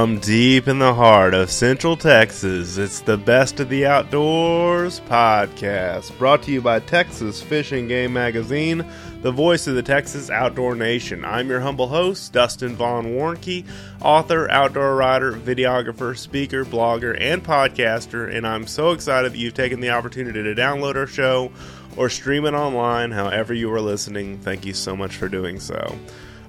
From deep in the heart of Central Texas, it's the Best of the Outdoors podcast, brought to you by Texas Fish & Game Magazine, the voice of the Texas outdoor nation. I'm your humble host, Dustin Vaughn Warnke, author, outdoor writer, videographer, speaker, blogger, and podcaster, and I'm so excited that you've taken the opportunity to download our show or stream it online, however you are listening. Thank you so much for doing so.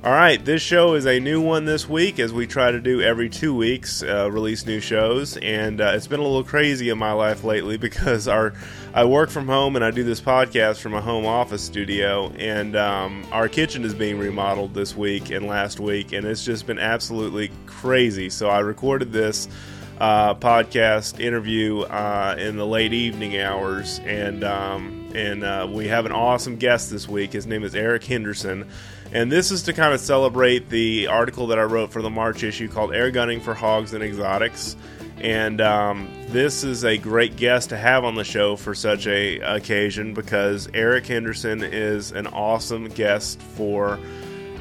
All right, this show is a new one this week as we try to do every two weeks uh, release new shows, and uh, it's been a little crazy in my life lately because our I work from home and I do this podcast from a home office studio, and um, our kitchen is being remodeled this week and last week, and it's just been absolutely crazy. So I recorded this uh, podcast interview uh, in the late evening hours, and um, and uh, we have an awesome guest this week. His name is Eric Henderson. And this is to kind of celebrate the article that I wrote for the March issue called Air Gunning for Hogs and Exotics. And um, this is a great guest to have on the show for such a occasion because Eric Henderson is an awesome guest for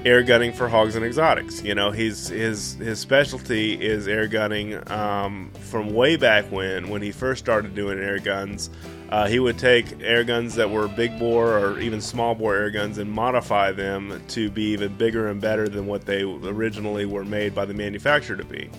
air gunning for hogs and exotics. You know, he's his his specialty is air gunning um, from way back when when he first started doing air guns. Uh, he would take air guns that were big bore or even small bore air guns and modify them to be even bigger and better than what they originally were made by the manufacturer to be.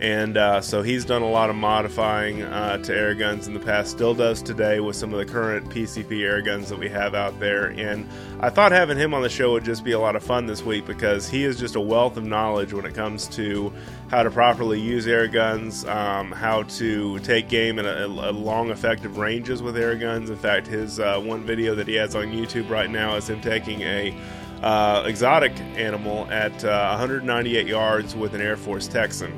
And uh, so he's done a lot of modifying uh, to air guns in the past, still does today with some of the current PCP air guns that we have out there. And I thought having him on the show would just be a lot of fun this week because he is just a wealth of knowledge when it comes to how to properly use air guns, um, how to take game at a, a, long, effective ranges with air guns. In fact, his uh, one video that he has on YouTube right now is him taking a uh, exotic animal at uh, 198 yards with an Air Force Texan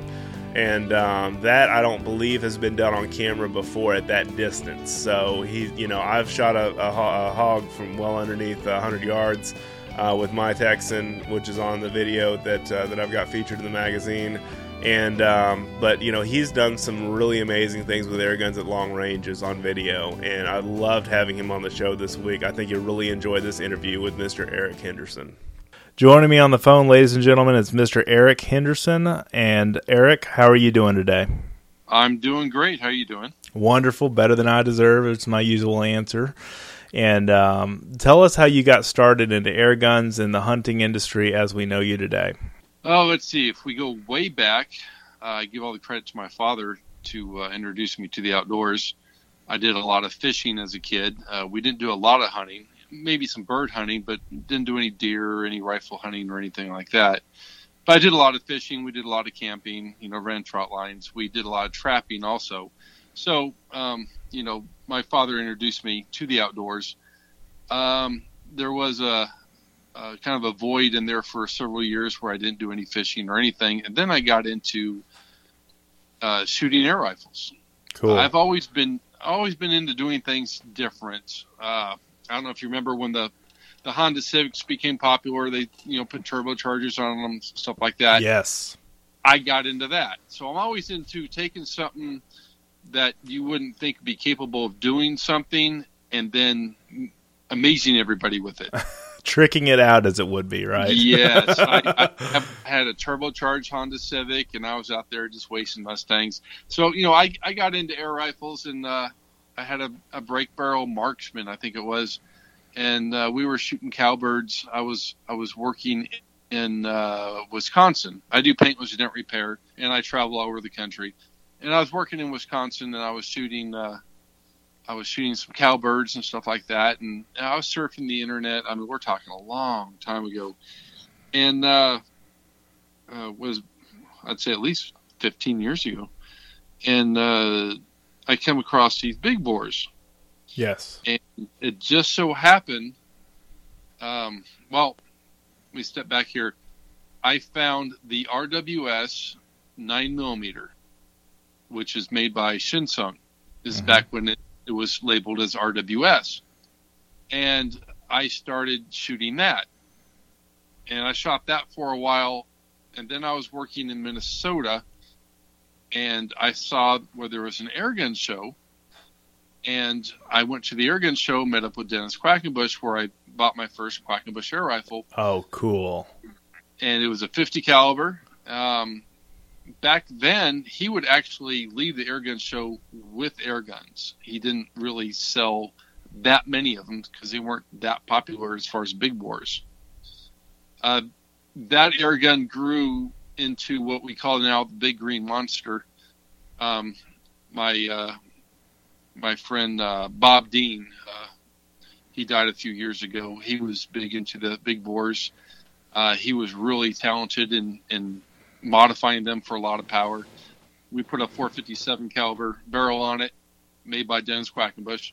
and um, that I don't believe has been done on camera before at that distance. So he, you know, I've shot a, a, a hog from well underneath 100 yards uh, with my Texan, which is on the video that uh, that I've got featured in the magazine. And um, but you know he's done some really amazing things with air guns at long ranges on video, and I loved having him on the show this week. I think you'll really enjoy this interview with Mr. Eric Henderson. Joining me on the phone, ladies and gentlemen, is Mr. Eric Henderson. And Eric, how are you doing today? I'm doing great. How are you doing? Wonderful, better than I deserve. It's my usual answer. And um, tell us how you got started into air guns and the hunting industry as we know you today. Oh, let's see. If we go way back, uh, I give all the credit to my father to uh, introduce me to the outdoors. I did a lot of fishing as a kid. Uh, we didn't do a lot of hunting maybe some bird hunting, but didn't do any deer or any rifle hunting or anything like that. But I did a lot of fishing. We did a lot of camping. You know, ran trout lines. We did a lot of trapping also. So, um, you know, my father introduced me to the outdoors. Um, there was a, a, kind of a void in there for several years where I didn't do any fishing or anything, and then I got into uh, shooting air rifles. Cool. I've always been always been into doing things different. Uh, I don't know if you remember when the the Honda Civics became popular. They you know put turbochargers on them, stuff like that. Yes, I got into that. So I'm always into taking something that you wouldn't think would be capable of doing something, and then amazing everybody with it. Tricking it out as it would be, right? yes, I, I had a turbocharged Honda Civic, and I was out there just wasting Mustangs. So you know, I I got into air rifles and. Uh, I had a, a break barrel marksman, I think it was, and uh, we were shooting cowbirds. I was I was working in uh, Wisconsin. I do paint paintless dent repair, and I travel all over the country. And I was working in Wisconsin, and I was shooting. Uh, I was shooting some cowbirds and stuff like that, and I was surfing the internet. I mean, we're talking a long time ago, and uh, uh, was I'd say at least 15 years ago, and uh, I come across these big bores. Yes. And it just so happened, um, well, let me step back here. I found the RWS 9 millimeter, which is made by Shinsung. This mm-hmm. is back when it, it was labeled as RWS. And I started shooting that. And I shot that for a while. And then I was working in Minnesota and I saw where there was an airgun show. And I went to the airgun show, met up with Dennis Quackenbush, where I bought my first Quackenbush air rifle. Oh, cool! And it was a 50 caliber. Um, back then he would actually leave the air gun show with air guns. He didn't really sell that many of them because they weren't that popular as far as big bores. Uh, that air gun grew into what we call now the big green monster. Um, my uh, my friend uh, Bob Dean, uh, he died a few years ago. He was big into the big bores. Uh, he was really talented in, in modifying them for a lot of power. We put a 457 caliber barrel on it, made by Dennis Quackenbush,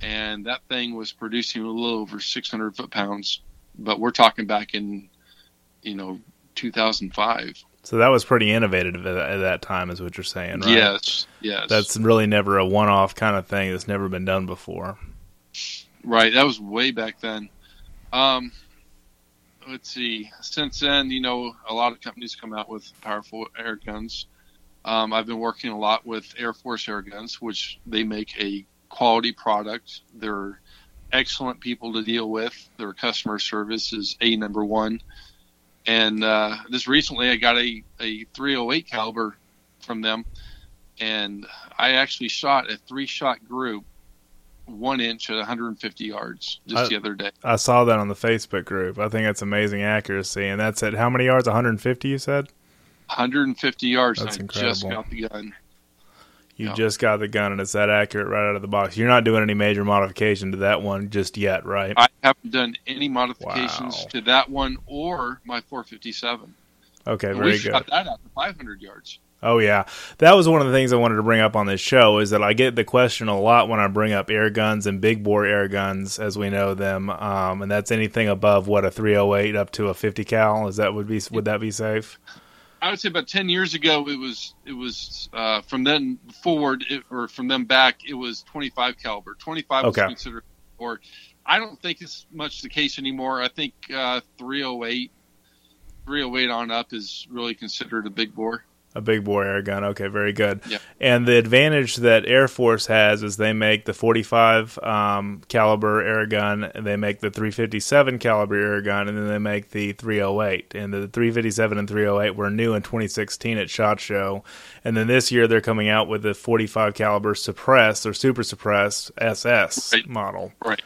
and that thing was producing a little over 600 foot pounds. But we're talking back in, you know, 2005. So that was pretty innovative at, at that time, is what you're saying, right? Yes, yes. That's really never a one-off kind of thing. That's never been done before. Right. That was way back then. Um, let's see. Since then, you know, a lot of companies come out with powerful air guns. Um, I've been working a lot with Air Force air guns, which they make a quality product. They're excellent people to deal with. Their customer service is a number one. And uh, this recently, I got a, a 308 caliber from them, and I actually shot a three shot group one inch at 150 yards just I, the other day. I saw that on the Facebook group. I think that's amazing accuracy. And that's at how many yards? 150, you said? 150 yards. That's I incredible. just got the gun. You Yeah. just got the gun and it's that accurate right out of the box. You're not doing any major modification to that one just yet, right? I haven't done any modifications Wow. to that one or my 457. Okay, And very we good. shot that out to 500 yards. Oh yeah, that was one of the things I wanted to bring up on this show. Is that I get the question a lot when I bring up air guns and big bore air guns as we know them, um, and that's anything above what a 308 up to a 50 cal. Is that would be would that be safe? I would say about 10 years ago, it was it was uh, from then forward it, or from then back, it was 25 caliber. 25 Okay. was considered, or I don't think it's much the case anymore. I think uh, 308, 308 on up is really considered a big bore. A big bore air gun. Okay, very good. Yeah. And the advantage that Air Force has is they make the 45 um, caliber air gun, and they make the 357 caliber air gun, and then they make the 308. And the 357 and 308 were new in 2016 at Shot Show, and then this year they're coming out with the 45 caliber suppressed or super suppressed SS Right. model. Right.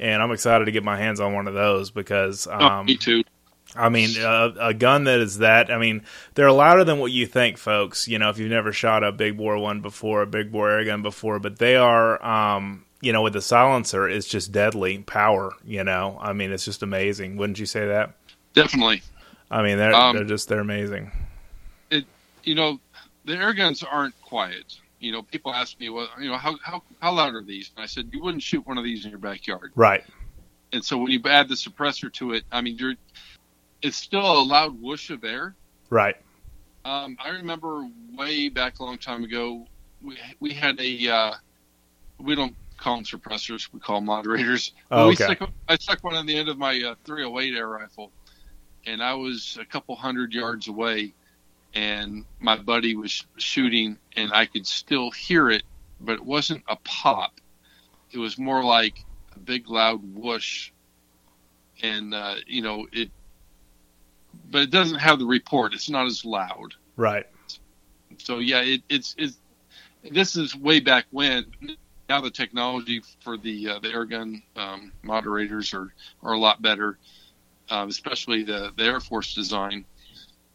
And I'm excited to get my hands on one of those because Oh, um, me too. I mean, uh, a gun that is that. I mean, they're louder than what you think, folks. You know, if you've never shot a big bore one before, a big bore air gun before, but they are, um, you know, with the silencer, it's just deadly power. You know, I mean, it's just amazing. Wouldn't you say that? Definitely. I mean, they're Um, they're just they're amazing. It, you know, the air guns aren't quiet. You know, people ask me, well, you know, how, how, how loud are these? And I said, you wouldn't shoot one of these in your backyard. Right. And so when you add the suppressor to it, I mean, you're, it's still a loud whoosh of air. Right. Um, I remember way back a long time ago, we, we had a, uh, we don't call them suppressors, we call them moderators. Oh, we okay. stuck, I stuck one on the end of my uh, 308 air rifle, and I was a couple hundred yards away, and my buddy was shooting, and I could still hear it, but it wasn't a pop. It was more like a big loud whoosh, and uh, you know it. But it doesn't have the report. It's not as loud. Right. So yeah, it, it's it's this is way back when. Now the technology for the uh, the air gun um, moderators are are a lot better, uh, especially the the Air Force design.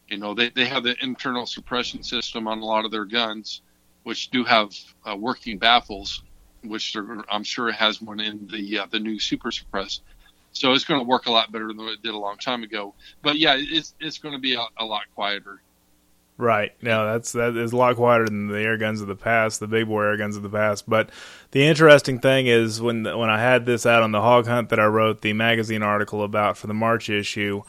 You know, they they have the internal suppression system on a lot of their guns, which do have uh, working baffles, which I'm sure has one in the uh, the new Super Suppress. So it's going to work a lot better than it did a long time ago. But yeah, it's it's going to be a, a lot quieter. Right. No, that's that is a lot quieter than the air guns of the past, the big boy air guns of the past. But the interesting thing is when when I had this out on the hog hunt that I wrote the magazine article about for the March issue,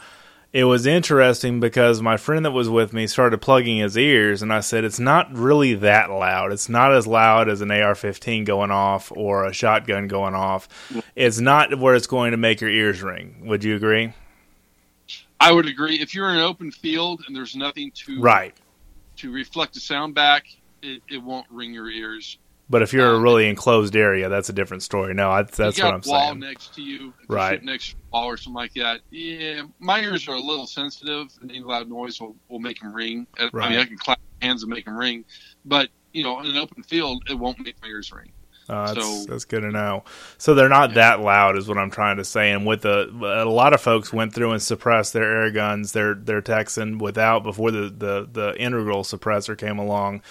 it was interesting because my friend that was with me started plugging his ears, and I said it's not really that loud. It's not as loud as an AR-15 going off or a shotgun going off. It's not where it's going to make your ears ring. Would you agree? I would agree. If you're in an open field and there's nothing to Right. to reflect the sound back, it, it won't ring your ears. But if you're a Um, really enclosed area, that's a different story. No, I, that's what I'm a wall saying. next to you, Right. next to a wall or something like that. Yeah, my ears are a little sensitive, and any loud noise will, will make them ring. I- I mean, I can clap hands and make them ring, but you know, in an open field, it won't make my ears ring. Uh, that's, So- that's good to know. So they're not that loud, is what I'm trying to say. And with the a lot of folks went through and suppressed their air guns, their their Texan without before the the the integral suppressor came along,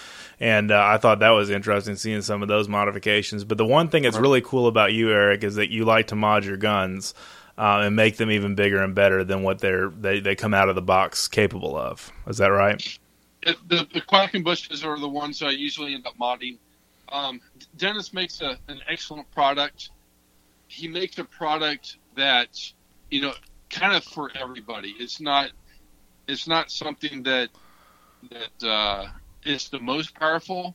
and uh, I thought that was interesting seeing some of those modifications. But the one thing that's really cool about you, Eric, is that you like to mod your guns. Uh, and make them even bigger and better than what they're they, they come out of the box capable of. Is that right? The, the Quackenbushes are the ones I usually end up modding. Um, Dennis makes a, an excellent product. He makes a product that you know, kind of for everybody. It's not, it's not something that that uh, is the most powerful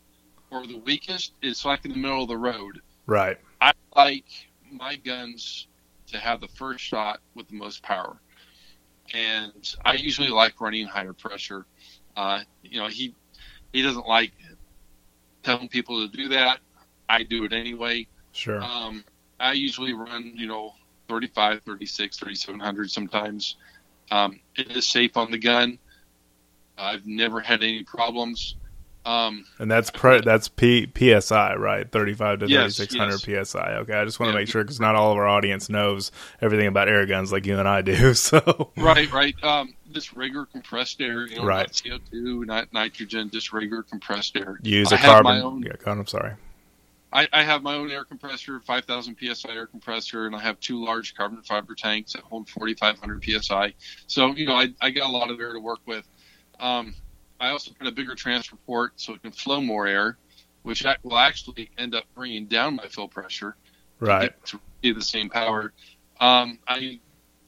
or the weakest. It's like in the middle of the road. Right. I like my guns to have the first shot with the most power, and I usually like running higher pressure. Uh, you know, he he doesn't like telling people to do that. I do it anyway. Sure. Um, I usually run, you know, 35, 36, 3700 sometimes. Um, it is safe on the gun. I've never had any problems. Um, And that's pre- that's P- PSI, right? Thirty-five to Yes, thirty-six hundred yes. PSI. Okay, I just want to Yeah. make sure because not all of our audience knows everything about air guns like you and I do. So right, right. Um, this regular compressed air, you know, Right. not CO2, not nitrogen, just regular compressed air. use I a have carbon. my own- Yeah, God, I'm sorry. I, I have my own air compressor, 5,000 psi air compressor, and I have two large carbon fiber tanks that hold 4,500 psi. So you know, I, I got a lot of air to work with. Um, I also put a bigger transfer port so it can flow more air, which will actually end up bringing down my fill pressure Right. get to be the same power. Um, I,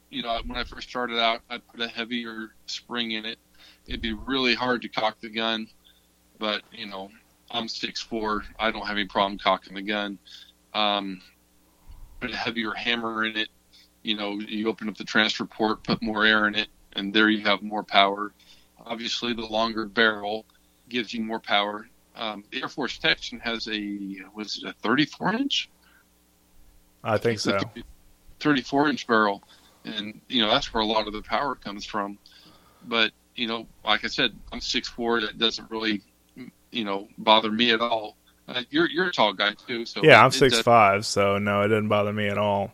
you know, when I first started out, I put a heavier spring in it. It'd be really hard to cock the gun, but you know, I'm 6'4". I don't have any problem cocking the gun. Um, put a heavier hammer in it. You know, you open up the transfer port, put more air in it, and there you have more power. Obviously, the longer barrel gives you more power. Um, the Air Force Texan has a was it a 34 inch? I think so. 34 inch barrel, and you know that's where a lot of the power comes from. But you know, like I said, I'm 6'4". That doesn't really, you know, bother me at all. Uh, you're you're a tall guy too, so Yeah, I'm six does- five, so no, it doesn't bother me at all.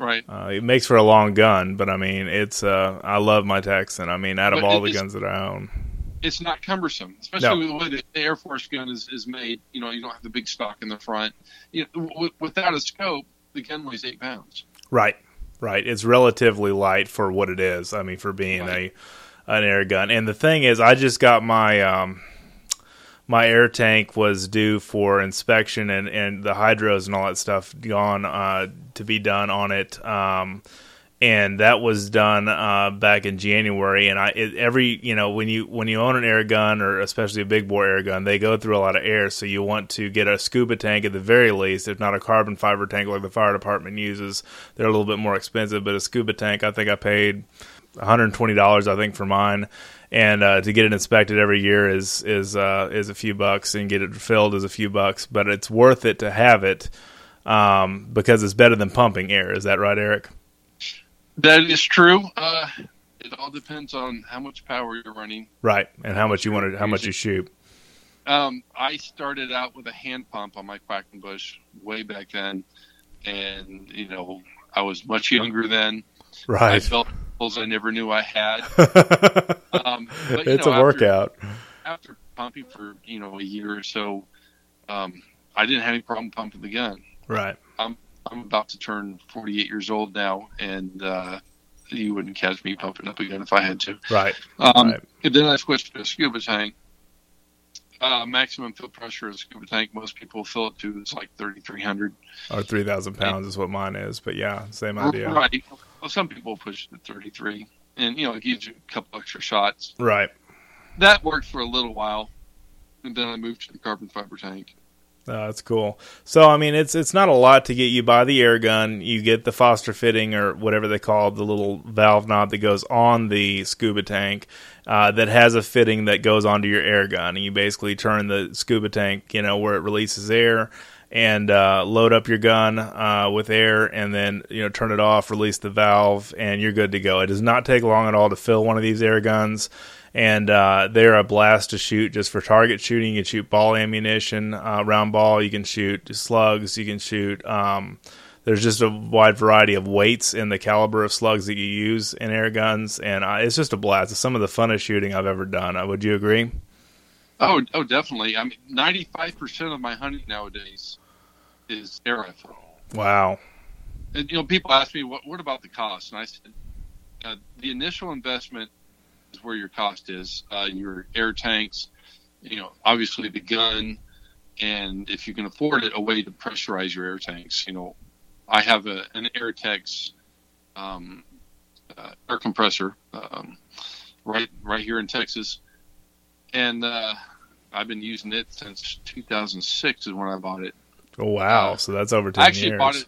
Right. Uh, it makes for a long gun, but I mean, it's uh, I love my Texan. I mean, out of But all the guns that I own, It's not cumbersome, especially with the way the Air Force gun is, is made. You know, you don't have the big stock in the front. You know, w- without a scope, the gun weighs eight pounds. right, right. It's relatively light for what it is. I mean, for being Right. a an air gun. And the thing is, I just got my um, my air tank was due for inspection and, and the hydros and all that stuff gone uh, to be done on it. Um, and that was done uh, back in January. And I it, every you know when you when you own an air gun or especially a big bore air gun, they go through a lot of air. So you want to get a scuba tank at the very least, if not a carbon fiber tank like the fire department uses. They're a little bit more expensive, but a scuba tank, I think I paid one hundred twenty dollars, I think, for mine. And uh, to get it inspected every year is is uh, is a few bucks, and get it filled is a few bucks. But it's worth it to have it um, because it's better than pumping air. Is that right, Eric? That is true. Uh, it all depends on how much power you're running. Right, and how much you want to, how much you shoot. Um, I started out with a hand pump on my Quackenbush way back then, and you know I was much younger then. Right. I felt pills I never knew I had. Um, but, you it's know, a after- workout. After pumping for you know a year or so, um, I didn't have any problem pumping the gun. Right, I'm I'm about to turn 48 years old now, and uh, you wouldn't catch me pumping up a gun if I had to. right, Um, Right. And then I switched to a scuba tank. Uh, maximum fill pressure of a scuba tank, most people fill it to is like 3,300. or three thousand pounds is what mine is. But yeah, same idea. Right. Well, some people push it to 33, and you know it gives you a couple extra shots. Right, That worked for a little while, and then I moved to the carbon fiber tank. Oh, that's cool. So, I mean, it's it's not a lot to get you by the air gun. You get the Foster fitting or whatever they call it, the little valve knob that goes on the scuba tank uh, that has a fitting that goes onto your air gun, and you basically turn the scuba tank, you know, where it releases air, and uh, load up your gun uh, with air, and then you know turn it off, release the valve, and you're good to go. It does not take long at all to fill one of these air guns and uh, they're a blast to shoot just for target shooting. You can shoot ball ammunition, uh, round ball. You can shoot slugs. You can shoot. Um, there's just a wide variety of weights in the caliber of slugs that you use in air guns, and uh, it's just a blast. It's some of the funnest shooting I've ever done. Uh, would you agree? Oh, oh, definitely. I mean, 95 percent of my hunting nowadays is air rifle. Wow. And you know, people ask me, "What, what about the cost?" And I said, uh, "The initial investment is where your cost is. Uh, your air tanks, you know, obviously the gun, and if you can afford it, a way to pressurize your air tanks. You know, I have a, an Airtex um, uh, air compressor um, right right here in Texas, and uh, I've been using it since 2006 is when I bought it. Oh wow! Uh, so that's over ten I actually years. bought it.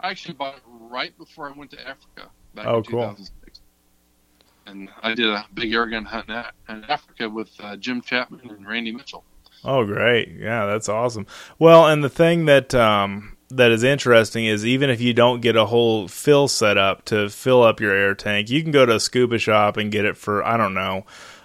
I actually bought it right before I went to Africa back Oh, in cool. 2006. And I did a big air gun hunt in in Africa with uh, Jim Chapman and Randy Mitchell. Oh, great! Yeah, that's awesome. Well, and the thing that um, that is interesting is even if you don't get a whole fill set up to fill up your air tank, you can go to a scuba shop and get it for I don't know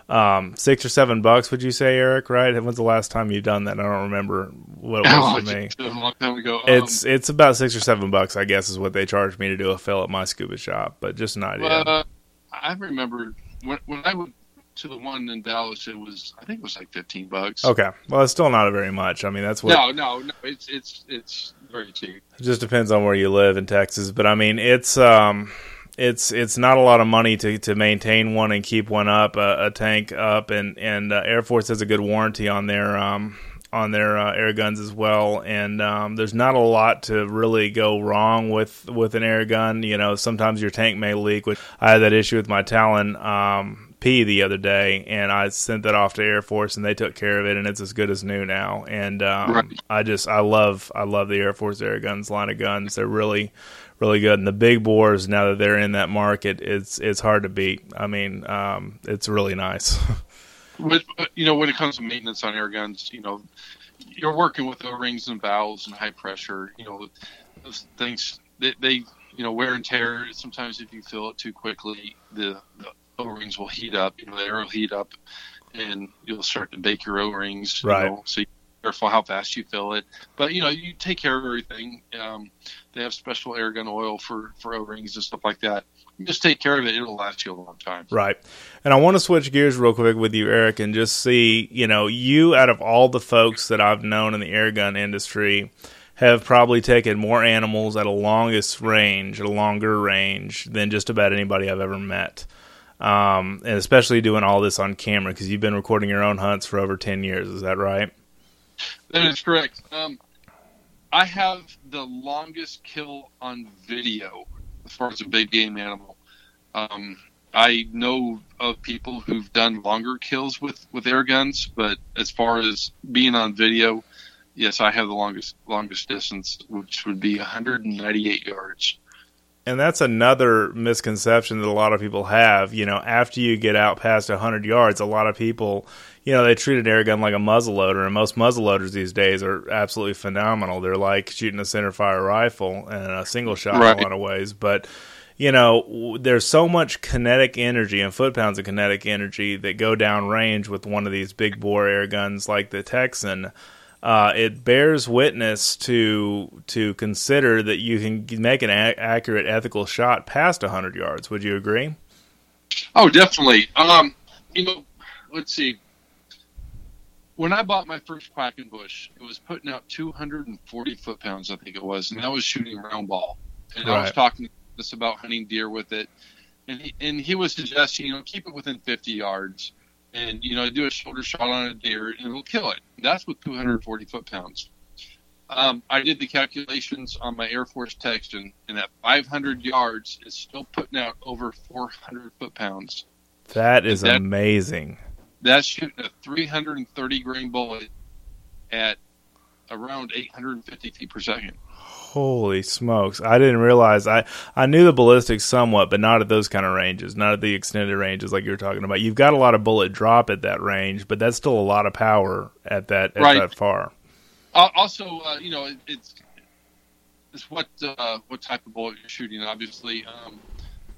um, six or seven bucks. Would you say, Eric? Right? When's the last time you've done that? I don't remember what it was for me. A long time ago. Um, It's it's about six or seven bucks, I guess, is what they charge me to do a fill at my scuba shop. But just an idea. uh, I remember when when I went to the one in Dallas, it was I think it was like 15 bucks. okay, well, it's still not very much. I mean, that's what No, no, no. It's it's it's very cheap. It just depends on where you live in Texas, but I mean it's um it's it's not a lot of money to, to maintain one and keep one up a, a tank up and and uh, Air Force has a good warranty on their um on their uh, air guns as well and um, there's not a lot to really go wrong with with an air gun you know sometimes your tank may leak which I had that issue with my Talon um P the other day, and I sent that off to Air Force, and they took care of it, and it's as good as new now. And um, Right. I just I love I love the Air Force air guns line of guns. They're really really good, and the big bores now that they're in that market, it's it's hard to beat. I mean, um, it's really nice. With, you know, when it comes to maintenance on air guns, you know, you're working with O-rings and valves and high pressure. You know, those things they, they you know wear and tear. Sometimes if you fill it too quickly, the, the O-rings will heat up. You know, the air will heat up, and you'll start to bake your O-rings. you Right. know, so you careful how fast you fill it. But you know, you take care of everything. Um, they have special air gun oil for for O-rings and stuff like that. You just take care of it; it'll last you a long time. Right. And I want to switch gears real quick with you, Eric, and just see, you know, you out of all the folks that I've known in the air gun industry have probably taken more animals at a longest range, a longer range than just about anybody I've ever met. Um, and especially doing all this on camera because you've been recording your own hunts for over 10 years. Is that right? That is correct. Um, I have the longest kill on video as far as a big game animal. Um, I know of people who've done longer kills with, with air guns, but as far as being on video, yes, I have the longest longest distance, which would be 198 yards. And that's another misconception that a lot of people have. You know, after you get out past 100 yards, a lot of people, you know, they treat an air gun like a muzzle loader, and most muzzle loaders these days are absolutely phenomenal. They're like shooting a center fire rifle and a single shot in a lot of ways. But, you know, there's so much kinetic energy and foot pounds of kinetic energy that go down range with one of these big bore air guns like the Texan uh, it bears witness to to consider that you can make an a- accurate ethical shot past 100 yards. Would you agree? Oh, definitely. Um, you know, let's see. When I bought my first Quackenbush, it was putting out 240 foot pounds, I think it was, and I was shooting round ball. And I was talking to this about hunting deer with it, and he, and he was suggesting, you know, keep it within 50 yards, and you know, do a shoulder shot on a deer, and it'll kill it. That's with 240 foot pounds. Um, I did the calculations on my Air Force Texan, and at 500 yards, it's still putting out over 400 foot pounds That is That- amazing. That's shooting a 330 grain bullet at around 850 feet per second. Holy smokes! I didn't realize. I I knew the ballistics somewhat, but not at those kind of ranges, not at the extended ranges like you were talking about. You've got a lot of bullet drop at that range, but that's still a lot of power at that at Right. that far. Uh, also, uh, you know, it, it's it's what uh, what type of bullet you're shooting. Obviously, um,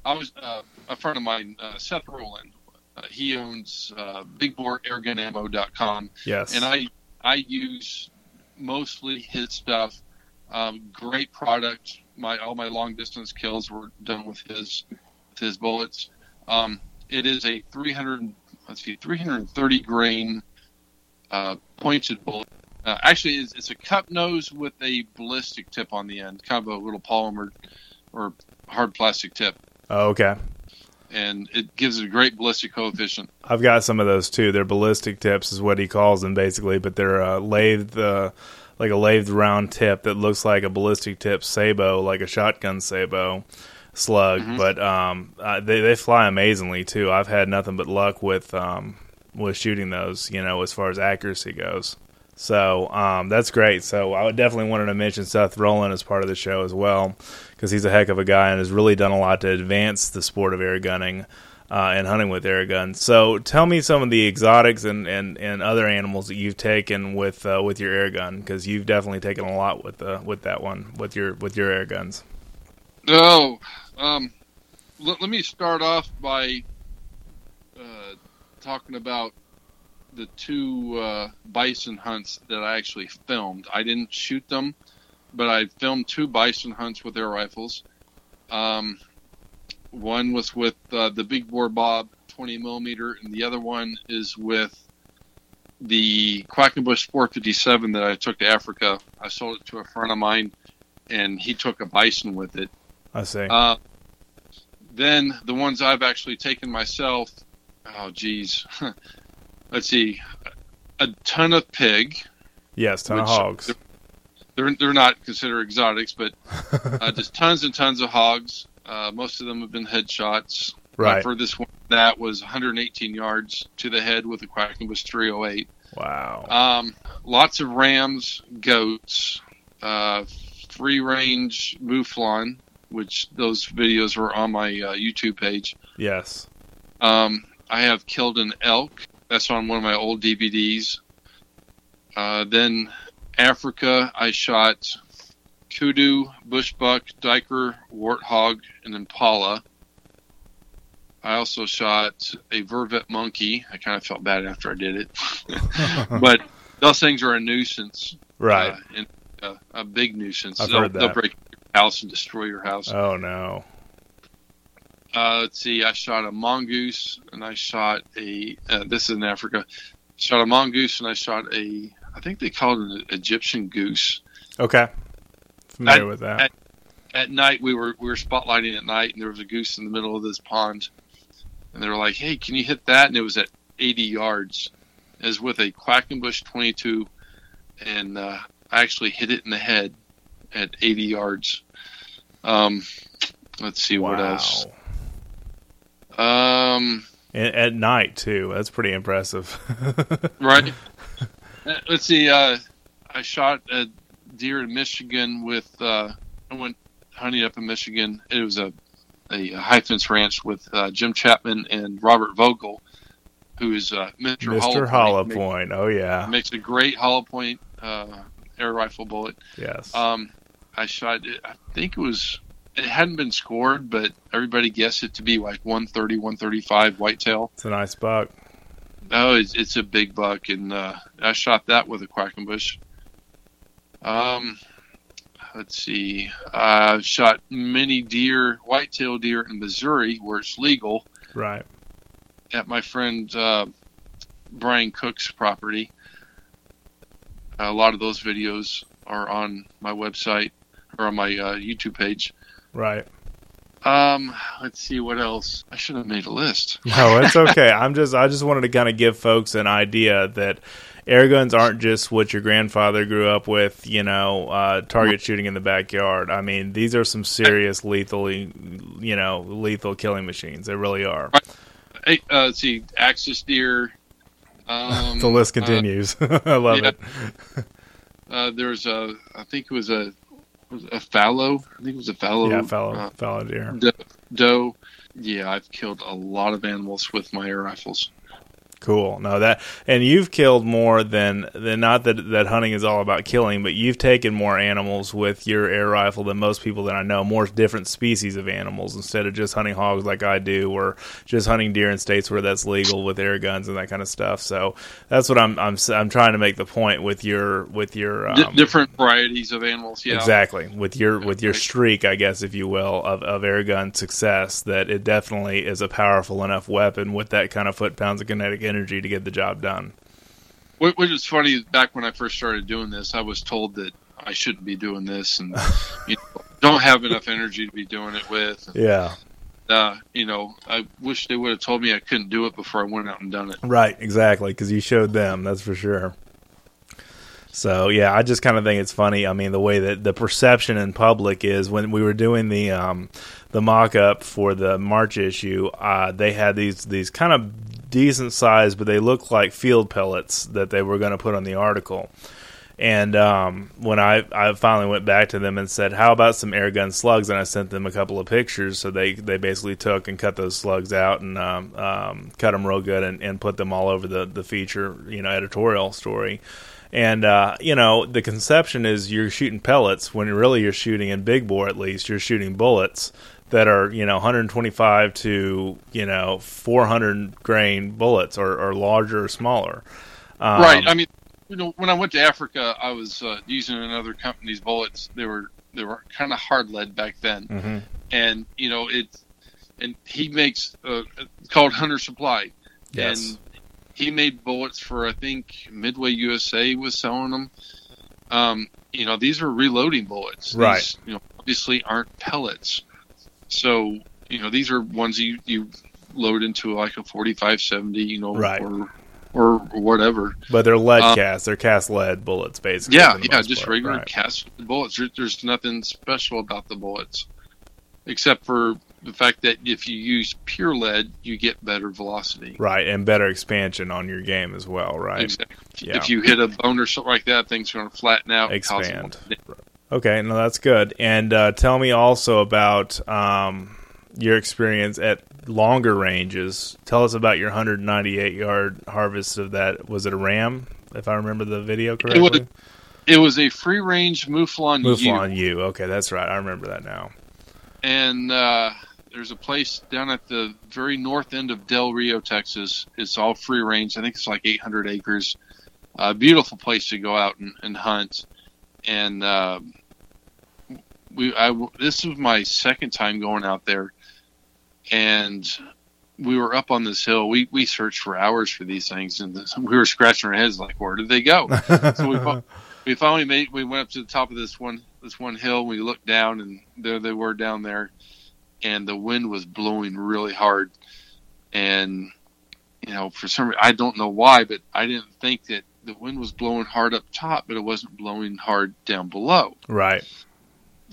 I was uh, a friend of mine, uh, Seth Rowland. Uh, he owns uh, BigBoreAirGunAmmo.com, Yes, and I I use mostly his stuff. Um, great product. My all my long distance kills were done with his with his bullets. Um, it is a 300 let's see 330 grain uh, pointed bullet. Uh, actually, it's, it's a cup nose with a ballistic tip on the end, kind of a little polymer or hard plastic tip, oh, okay. And it gives it a great ballistic coefficient. I've got some of those too. They're ballistic tips, is what he calls them, basically. But they're uh, lathed, uh, like a lathed round tip that looks like a ballistic tip sabot, like a shotgun sabot slug. Mhm. But um, uh, they they fly amazingly too. I've had nothing but luck with um, with shooting those. You know, as far as accuracy goes. So um, that's great. So I definitely wanted to mention Seth Rowland as part of the show as well, because he's a heck of a guy and has really done a lot to advance the sport of air gunning uh, and hunting with air guns. So tell me some of the exotics and, and, and other animals that you've taken with uh, with your air gun, because you've definitely taken a lot with uh, with that one with your with your air guns. Oh, um, let, let me start off by uh, talking about the two uh, bison hunts that I actually filmed. I didn't shoot them, but I filmed two bison hunts with their rifles. Um, one was with uh, the Big Bore Bob 20 millimeter, and the other one is with the Quackenbush 457 that I took to Africa. I sold it to a friend of mine, and he took a bison with it. I see. Uh, then the ones I've actually taken myself, oh geez, let's see, a ton of pig. yes, ton of hogs. They're they're not considered exotics, but uh, just tons and tons of hogs. Uh, most of them have been headshots. My right. furthest one that was 118 yards to the head with a Quackenbush 308. Wow. Um, lots of rams, goats, uh, free range mouflon, which those videos were on my uh, YouTube page. yes. Um, I have killed an elk. That's on one of my old DVDs. Uh, then Africa, I shot kudu, bushbuck, duiker, warthog, and impala. I also shot a vervet monkey. I kind of felt bad after I did it, but those things are a nuisance, right. uh, and uh, a big nuisance. I've they'll, heard they'll break your house and destroy your house. oh no. Uh, let's see. I shot a mongoose, and I shot a. Uh, this is in Africa. Shot a mongoose, and I shot a. I think they called it an Egyptian goose. Okay. Familiar I- with that. I- At night, we were we were spotlighting at night, and there was a goose in the middle of this pond, and they were like, "Hey, can you hit that?" And it was at 80 yards. It was with a Quackenbush 22, and uh, I actually hit it in the head at 80 yards. Um, let's see what else. Um, At, at night too. That's pretty impressive. right. Uh, Let's see. Uh, I shot a deer in Michigan with. Uh, I went hunting up in Michigan. It was a a high fence ranch with uh, Jim Chapman and Robert Vogel, who is uh, Mr. Mr. Hollow Hollow Point. Point. Oh yeah. Makes a great hollow point uh, air rifle bullet. Yes. Um, I shot. I think it was. It hadn't been scored, but everybody guessed it to be like 130, 135 whitetail. it's a nice buck. Oh, it's, it's a big buck, and uh, I shot that with a quackenbush. Um, let's see. I've shot many deer, whitetail deer in Missouri, where it's legal, Right. at my friend uh, Brian Cook's property. a lot of those videos are on my website or on my uh, YouTube page. Right. Um, let's see what else. I should have made a list. No, it's okay. I'm just I just wanted to kind of give folks an idea that air guns aren't just what your grandfather grew up with, you know, uh, target shooting in the backyard. I mean, these are some serious lethal, you know, lethal killing machines. They really are. Hey, uh, let's see, Axis deer. Um, the list uh, continues. I love yeah. it. Uh, there's a, I think it was a, was a fallow. I think it was a fallow. Yeah, fallow, uh, fallow deer. doe, doe. Yeah, I've killed a lot of animals with my air rifles. Cool. No, that and you've killed more than than not that that hunting is all about killing, but you've taken more animals with your air rifle than most people that I know. More different species of animals instead of just hunting hogs like I do, or just hunting deer in states where that's legal with air guns and that kind of stuff. So that's what I'm I'm I'm trying to make the point with your with your D- um, different varieties of animals. Yeah, Exactly. With your with your streak, I guess, if you will, of, of air gun success, that it definitely is a powerful enough weapon with that kind of foot pounds of kinetic energy to get the job done. Which, is funny. Back when I first started doing this, I was told that I shouldn't be doing this, and you know, don't have enough energy to be doing it with. Yeah. Uh, you know, I wish they would have told me I couldn't do it before I went out and done it. Right, exactly, because you showed them, that's for sure. So yeah, I just kind of think it's funny. I mean, the way that the perception in public is when we were doing the um, the mock up for the March issue, uh, they had these these kind of decent size, but they looked like field pellets that they were going to put on the article. And um, when I, I finally went back to them and said, "How about some air gun slugs?" and I sent them a couple of pictures, so they, they basically took and cut those slugs out and um, um, cut them real good and, and put them all over the, the feature, you know, editorial story. And uh, you know, the conception is you're shooting pellets when really you're shooting in big bore. At least you're shooting bullets that are you know 125 to you know 400 grain bullets, or, or larger or smaller. Um, right. I mean, you know, when I went to Africa, I was uh, using another company's bullets. They were they were kind of hard lead back then, mhm. and you know it's and he makes uh, called Hunter Supply, Yes. and he made bullets for I think Midway USA was selling them. Um, you know, these are reloading bullets. Right. These, you know, obviously aren't pellets. So you know, these are ones you you load into like a forty five seventy. You know, Right. or or whatever. But they're lead Um, cast. They're cast lead bullets, basically. Yeah, yeah, just part. regular Right. cast bullets. There, there's nothing special about the bullets, except for the fact that if you use pure lead, you get better velocity. Right, and better expansion on your game as well, right? Exactly. Yeah. If you hit a bone or something like that, things are going to flatten out. Expand. Okay, no, that's good. And uh, tell me also about um, your experience at longer ranges. Tell us about your 198 yard harvest of that. Was it a ram, if I remember the video It correctly? was, it was a free range Mouflon, Mouflon ewe. Okay, that's right. I remember that now. and uh, there's a place down at the very north end of Del Rio, Texas. It's all free range. I think it's like 800 acres. A beautiful place to go out and, and hunt. And uh, we, I, this was my second time going out there, and we were up on this hill. We we searched for hours for these things, and this, we were scratching our heads like, where did they go? So we we finally made we went up to the top of this one this one hill. We looked down, and there they were down there, and the wind was blowing really hard, and you know for some reason I don't know why, but I didn't think that the wind was blowing hard up top, but it wasn't blowing hard down below. right.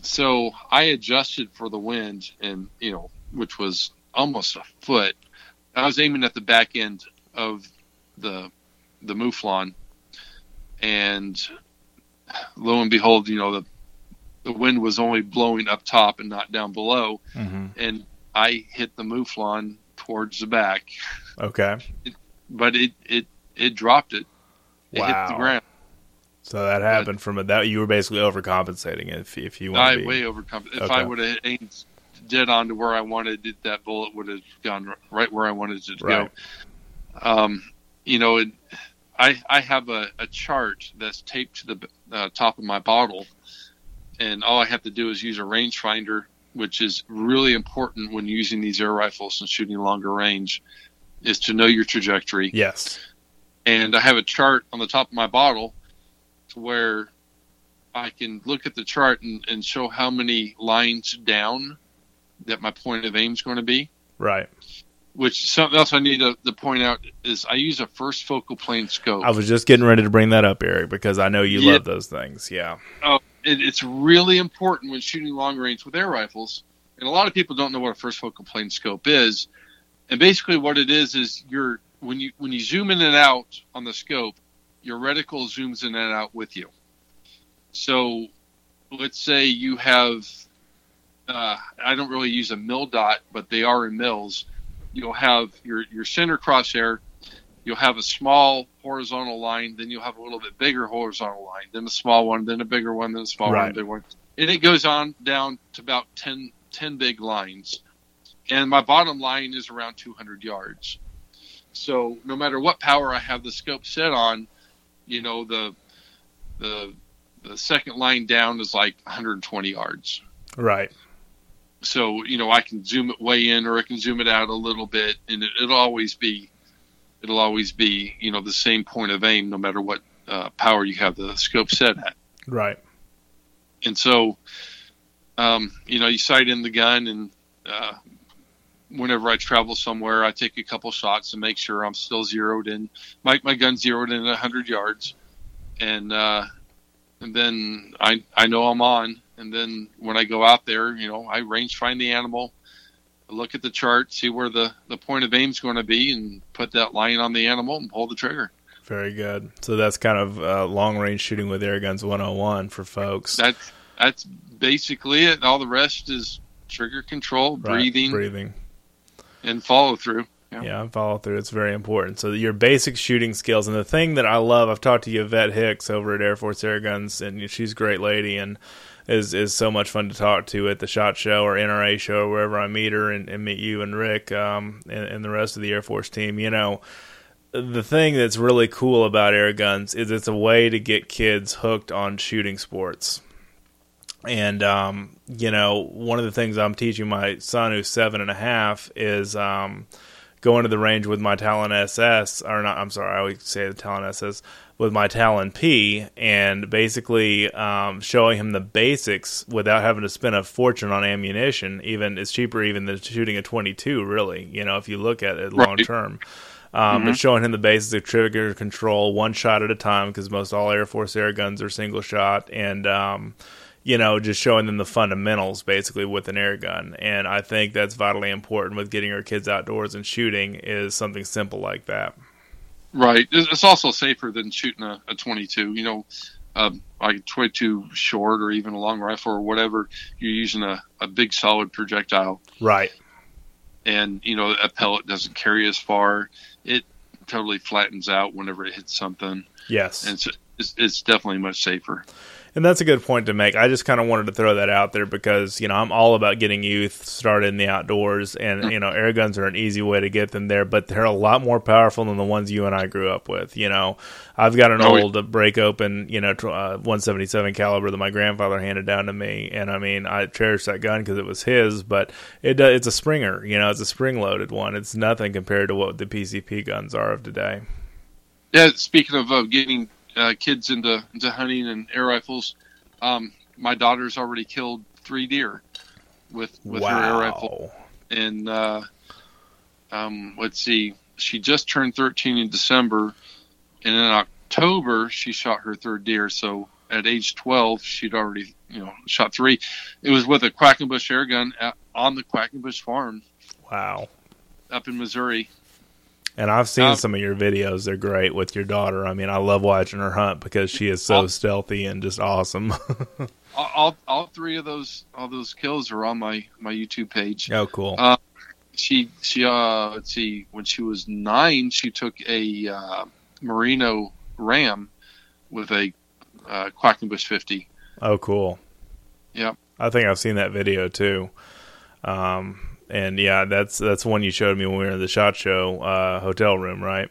So I adjusted for the wind, and you know, which was almost a foot. I was aiming at the back end of the the mouflon, and lo and behold, you know the the wind was only blowing up top and not down below, hmm and I hit the mouflon towards the back, Okay. but it it it dropped it. It hit the Wow. ground. So that happened from a, that. You were basically overcompensating if if you want I to be. way overcome. If Okay. I would have aimed dead on to where I wanted it, that bullet would have gone right where I wanted it to Right. go. Um, you know, it, I I have a, a chart that's taped to the uh, top of my bottle, and all I have to do is use a rangefinder, which is really important when using these air rifles and shooting longer range, is to know your trajectory Yes. and I have a chart on the top of my bottle where I can look at the chart and, and show how many lines down that my point of aim is going to be. Right. Which something else I need to, to point out is I use a first focal plane scope. I was just getting ready to bring that up, Eric, because I know you Yeah. love those things. Yeah. Oh, it, it's really important when shooting long range with air rifles. And a lot of people don't know what a first focal plane scope is. And basically, what it is is you're when you when you zoom in and out on the scope, your reticle zooms in and out with you. So let's say you have, uh, I don't really use a mil dot, but they are in mils. You'll have your, your center crosshair, you'll have a small horizontal line, then you'll have a little bit bigger horizontal line, then a small one, then a bigger one, then a small Right. one, big one. And it goes on down to about 10, 10 big lines. And my bottom line is around 200 yards. So no matter what power I have the scope set on, you know, the, the, the second line down is like 120 yards. Right. So, you know, I can zoom it way in or I can zoom it out a little bit and it, it'll always be, it'll always be, you know, the same point of aim no matter what uh, power you have the scope set at. Right. And so, um, you know, you sight in the gun and, uh, whenever I travel somewhere, I take a couple shots to make sure I'm still zeroed in. My, my gun zeroed in at 100 yards. And, uh, and then I, I know I'm on. And then when I go out there, you know, I range find the animal, look at the chart, see where the, the point of aim is going to be, and put that line on the animal and pull the trigger. Very good. So that's kind of uh, long range shooting with air guns 101 for folks. That's that's basically it. All the rest is trigger control, Right, breathing, breathing. And follow through. Yeah. Yeah, and follow through. It's very important. So your basic shooting skills, and the thing that I love, I've talked to Yvette Hicks over at Air Force Air Guns, and she's a great lady, and is is so much fun to talk to at the Shot Show or NRA show or wherever I meet her and, and meet you and Rick um, and, and the rest of the Air Force team. You know, the thing that's really cool about air guns is it's a way to get kids hooked on shooting sports. And um, you know, one of the things I'm teaching my son, who's seven and a half, is um, going to the range with my Talon SS, or not. I'm sorry, I always say the Talon SS with my Talon P, and basically um, showing him the basics without having to spend a fortune on ammunition. Even it's cheaper even than shooting a 22. Really, you know, if you look at it long term. Um, But showing him the basics of trigger control, one shot at a time, because most all Air Force air guns are single shot, and um, you know, just showing them the fundamentals basically with an air gun. And I think that's vitally important with getting our kids outdoors and shooting is something simple like that. Right. It's also safer than shooting a, a 22. You know, um, like a 22 short or even a long rifle or whatever. You're using a, a big solid projectile, Right. and you know a pellet doesn't carry as far. It totally flattens out whenever it hits something, Yes. and it's it's, it's definitely much safer. And that's a good point to make. I just kind of wanted to throw that out there because, you know, I'm all about getting youth started in the outdoors and, you know, air guns are an easy way to get them there, but they're a lot more powerful than the ones you and I grew up with. You know, I've got an Oh, old uh, break open, you know, uh, 177 caliber that my grandfather handed down to me. And I mean, I cherish that gun because it was his, but it do- it's a Springer, you know, it's a spring loaded one. It's nothing compared to what the PCP guns are of today. Yeah. Speaking of uh, getting uh, kids into into hunting and air rifles, um, my daughter's already killed three deer with with her air rifle. and uh, um, let's see, she just turned 13 in December, and in October she shot her third deer. So at age 12, she'd already you know shot three. It was with a Quackenbush air gun at, on the Quackenbush farm Wow. up in Missouri. And I've seen Um, some of your videos. They're great with your daughter. I mean, I love watching her hunt because she is so Oh. stealthy and just awesome. All, all, all three of those all those kills are on my my YouTube page. oh, cool. Uh, She she uh let's see when she was nine she took a uh, Merino Ram with a uh, Quackenbush 50. oh, cool. Yep. I think I've seen that video too. Um, and yeah, that's that's one you showed me when we were in the shot show uh, hotel room, right?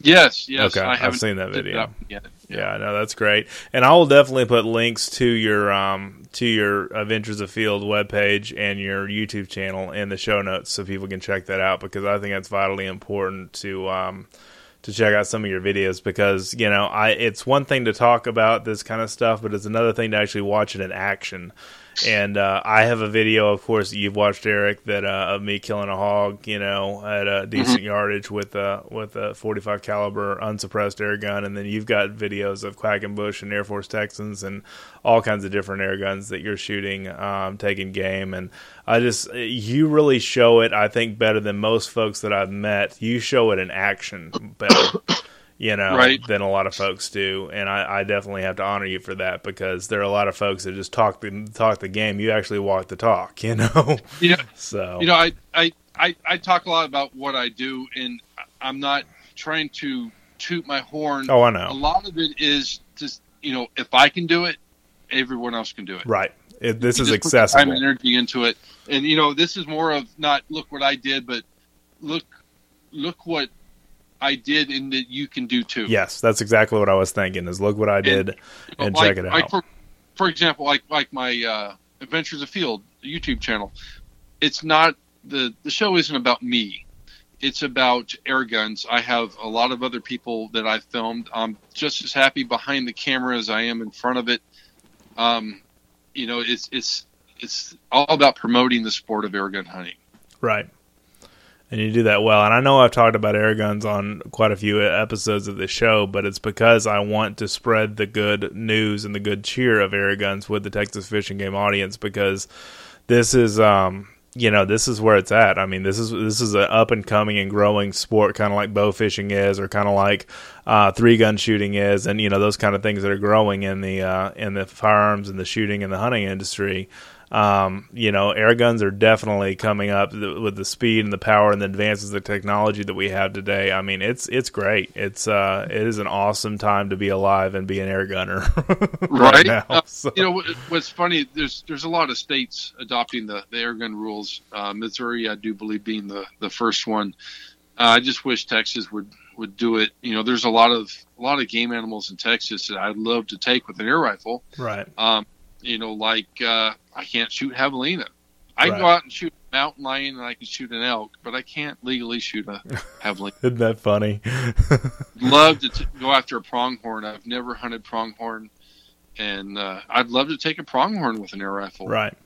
Yes, yes. Okay, I I've seen that video. up yet. Yeah, no, that's great. And I will definitely put links to your um to your Adventures Afield webpage and your YouTube channel in the show notes so people can check that out because I think that's vitally important to um to check out some of your videos because, you know, I it's one thing to talk about this kind of stuff, but it's another thing to actually watch it in action. And uh, I have a video, of course, that you've watched, Eric, that uh, of me killing a hog, you know, at a decent yardage with a with a 45 caliber unsuppressed air gun, and then you've got videos of Quackenbush and Air Force Texans and all kinds of different air guns that you're shooting, um, taking game, and I just you really show it. I think better than most folks that I've met. You show it in action better. you know, Right. than a lot of folks do. And I, I definitely have to honor you for that because there are a lot of folks that just talk the talk the game. You actually walk the talk, you know. Know, so you know, I, I, I, I talk a lot about what I do, and I'm not trying to toot my horn. oh, I A know, A lot of it is just, you know, if I can do it, everyone else can do it. right? It, this You is the Time and energy into it, and you know, this is more of not look what I did, but look, look what I did, and that you can do too. Yes, that's exactly what I was thinking. Is look what I did know, and like, check it out. Like for, for example, like like my uh, Adventures Afield YouTube channel, it's not the the show isn't about me. It's about air guns. I have a lot of other people that I filmed. I'm just as happy behind the camera as I am in front of it. Um, you know, it's it's it's all about promoting the sport of air gun hunting. Right. And you do that well. And I know I've talked about air guns on quite a few episodes of the show, but it's because I want to spread the good news and the good cheer of air guns with the Texas Fish & Game audience because this is um you know, this is where it's at. I mean, this is this is an up and coming and growing sport, kind of like bow fishing is, or kind of like uh, three gun shooting is, and you know those kind of things that are growing in the uh, in the firearms and the shooting and the hunting industry. Um, you know, air guns are definitely coming up th- with the speed and the power and the advances of technology that we have today. I mean, it's it's great. It's uh, it is an awesome time to be alive and be an air gunner right, Right. now. Uh, So- You know what- what's funny? There's there's a lot of states adopting the, the air gun rules. Uh, Missouri, I do believe, being the, the first one. Uh, I just wish Texas would, would do it. You know, there's a lot of a lot of game animals in Texas that I'd love to take with an air rifle. right, Um, you know, like uh, I can't shoot javelina. I can go out and shoot a mountain lion and I can shoot an elk, but I can't legally shoot a javelina. isn't that funny? love to t- go after a pronghorn. I've never hunted pronghorn, and uh, I'd love to take a pronghorn with an air rifle. right.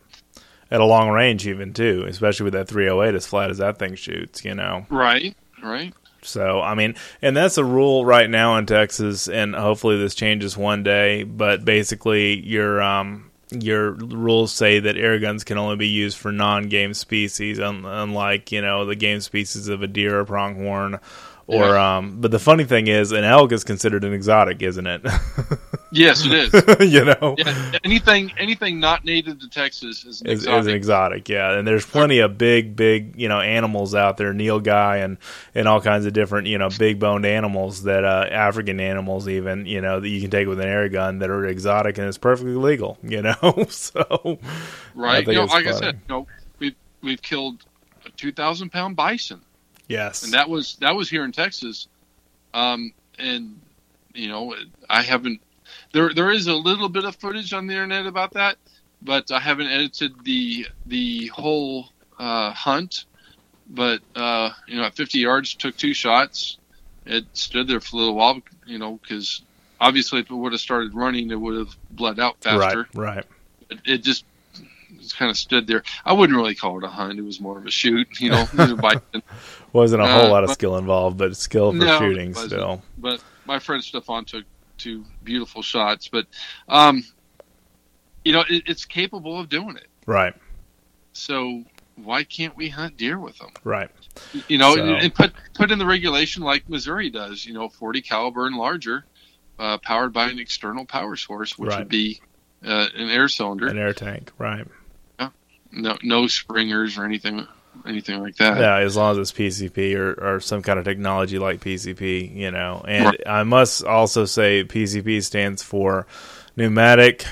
At a long range, even too, especially with that 308 as flat as that thing shoots. You know. Right. Right. So, I mean, and that's a rule right now in Texas, and hopefully this changes one day. But basically, your um, your rules say that air guns can only be used for non-game species, un- unlike you know the game species of a deer or pronghorn. Or, um, but the funny thing is, an elk is considered an exotic, isn't it? Yes, it is. you know, Yeah, anything anything not native to Texas is an is, exotic. is an exotic, yeah. And there's plenty of big, big, you know, animals out there, Nilgai and and all kinds of different, you know, big boned animals that uh, African animals even, you know, that you can take with an air gun that are exotic and it's perfectly legal, you know. so right. You know, like I said, you know, we've we've killed a two thousand pound bison, yes, and that was that was here in Texas. Um, and you know, I haven't. There there is a little bit of footage on the internet about that, but I haven't edited the the whole uh, hunt. But uh, you know, at 50 yards, took two shots. It stood there for a little while, you know, because obviously if it would have started running, it would have bled out faster. right, right, It, it just just kind of stood there. I wouldn't really call it a hunt; it was more of a shoot. You know, These are bison. wasn't a Uh, whole lot of but- skill involved, but skill for No, shooting still. but my friend Stefan took two beautiful shots. But um, you know, it, it's capable of doing it. Right, So why can't we hunt deer with them? right, You know, So- and put put in the regulation like Missouri does. You know, 40 caliber and larger, uh, powered by an external power source, which Right. would be uh, an air cylinder. an air tank, right. No, no springers or anything, anything like that. Yeah, as long as it's PCP or, or some kind of technology like PCP, you know. And Right. I must also say PCP stands for pneumatic,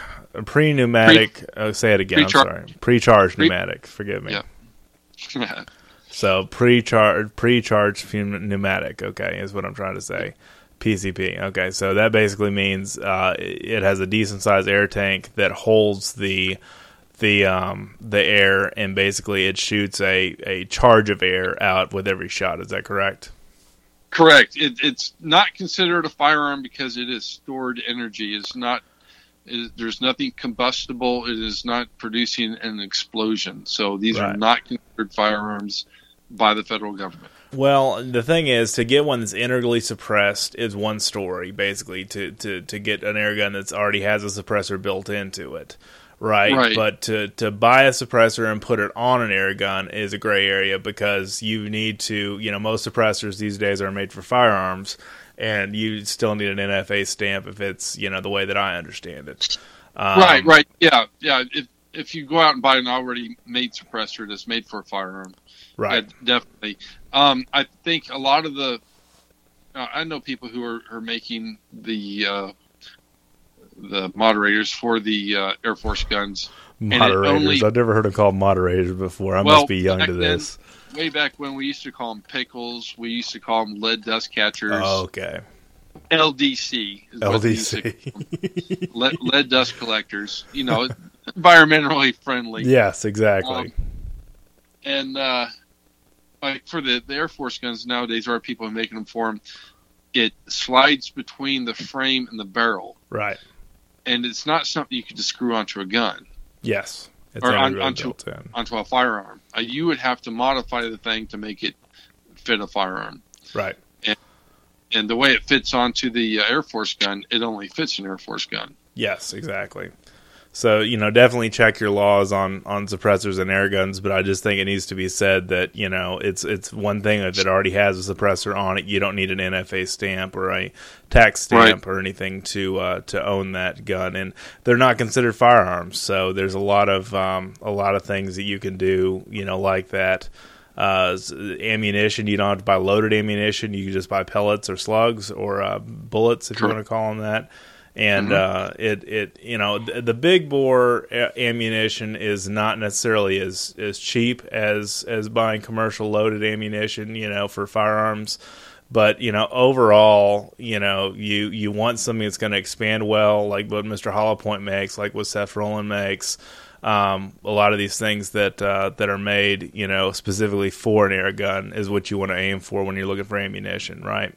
pre-pneumatic. uh, say it again. Pre-char- I'm sorry. Pre-charged Pre- pneumatic. Forgive me. Yeah. So pre-charged, pre-charged pneumatic. Okay, is what I'm trying to say. PCP. Okay, so that basically means uh, it has a decent sized air tank that holds the the um, the air, and basically it shoots a, a charge of air out with every shot. Is that correct? Correct. It, it's not considered a firearm because it is stored energy. It's not. It, there's nothing combustible. It is not producing an explosion. So these are not considered firearms by the federal government. Well, the thing is, to get one that's integrally suppressed is one story. Basically, to to to get an air gun that's already has a suppressor built into it, right? Right. But to to buy a suppressor and put it on an air gun is a gray area because you need to, you know, most suppressors these days are made for firearms. and you still need an NFA stamp if it's you know the way that I understand it. Um, right, right, yeah, yeah. If if you go out and buy an already made suppressor that's made for a firearm, right, definitely. Um, I think a lot of the uh, I know people who are, are making the uh, the moderators for the uh, Air Force guns. Moderators. Only, I've never heard them called moderators before. I well, must be young to this. Then, way back when we used to call them pickles, we used to call them lead dust catchers. Oh, okay. LDC. LDC. lead, lead, dust collectors. You know, environmentally friendly. Yes, exactly. Um, and uh, like for the, the Air Force guns nowadays, there are people making them for them. It slides between the frame and the barrel. Right. And it's not something you could just screw onto a gun. Yes. or on, onto, onto a firearm. Uh, you would have to modify the thing to make it fit a firearm. Right. And, and the way it fits onto the uh, Air Force gun, it only fits an Air Force gun. Yes, exactly. So you know, definitely check your laws on on suppressors and air guns. But I just think it needs to be said that you know it's it's one thing if it already has a suppressor on it, you don't need an NFA stamp or a tax stamp right. or anything to uh, to own that gun, and they're not considered firearms. So there's a lot of um, a lot of things that you can do, you know, like that. Uh, ammunition, you don't have to buy loaded ammunition. You can just buy pellets or slugs or uh, bullets, if you want to call them that and mm-hmm. uh, it it you know the, the big bore ammunition is not necessarily as as cheap as as buying commercial loaded ammunition you know for firearms but you know overall you know you you want something that's going to expand well like what Mr. Hollowpoint makes like what Seth Roland makes um, a lot of these things that uh, that are made you know specifically for an air gun is what you want to aim for when you're looking for ammunition right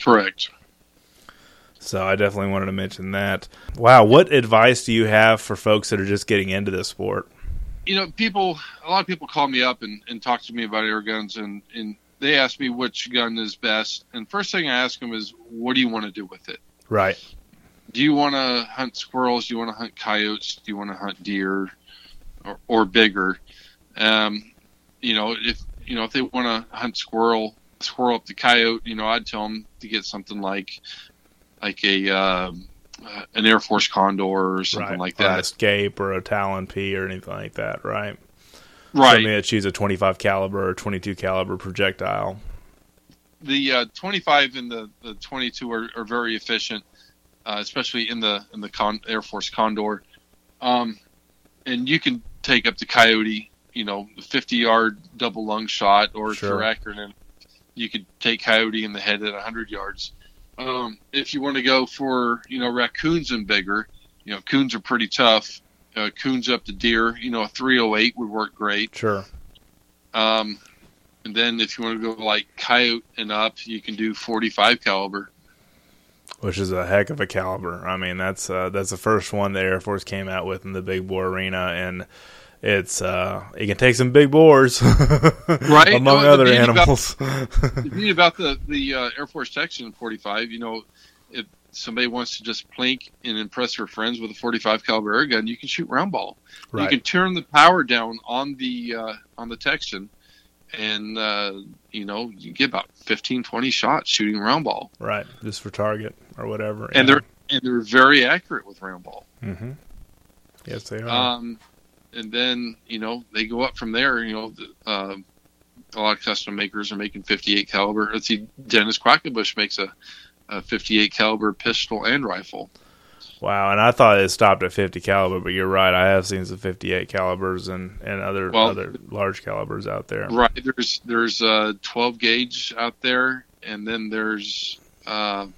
correct so I definitely wanted to mention that. Wow, what advice do you have for folks that are just getting into this sport? You know, people, a lot of people call me up and, and talk to me about air guns, and, and they ask me which gun is best. And first thing I ask them is, what do you want to do with it? Right. Do you want to hunt squirrels? Do you want to hunt coyotes? Do you want to hunt deer or, or bigger? Um, you know, if you know if they want to hunt squirrel, squirrel up the coyote, you know, I'd tell them to get something like like a uh, an Air Force Condor or something right. like that. Or Escape or a Talon P or anything like that, right? Right. Something that shoots a 25 caliber or 22 caliber projectile. The uh, 25 and the, the 22 are, are very efficient, uh, especially in the in the Con- Air Force Condor. Um, and you can take up the Coyote, you know, 50 yard double lung shot, or sure. for acronym, you could take Coyote in the head at 100 yards. Um, if you want to go for you know raccoons and bigger, you know coons are pretty tough. Uh, coons up to deer, you know a 308 would work great. Sure. Um, and then if you want to go like coyote and up, you can do 45 caliber. Which is a heck of a caliber. I mean, that's uh, that's the first one the Air Force came out with in the big bore arena, and it's uh it can take some big boars right. among other animals about, the neat about the the uh, air force Texan 45 you know if somebody wants to just plink and impress their friends with a 45 caliber air gun you can shoot round ball. Right. you can turn the power down on the uh, on the texan and uh, you know you get about 15 20 shots shooting round ball. Right. Just for target or whatever and yeah. they're and they're very accurate with round ball. Mm-hmm. yes they are. Um, and then you know they go up from there. You know, the, uh, a lot of custom makers are making 58 caliber. Let's see, Dennis Quackenbush makes a, a 58 caliber pistol and rifle. Wow, and I thought it stopped at 50 caliber, but you're right. I have seen some 58 calibers and, and other well, other large calibers out there. Right. There's there's a 12 gauge out there, and then there's uh,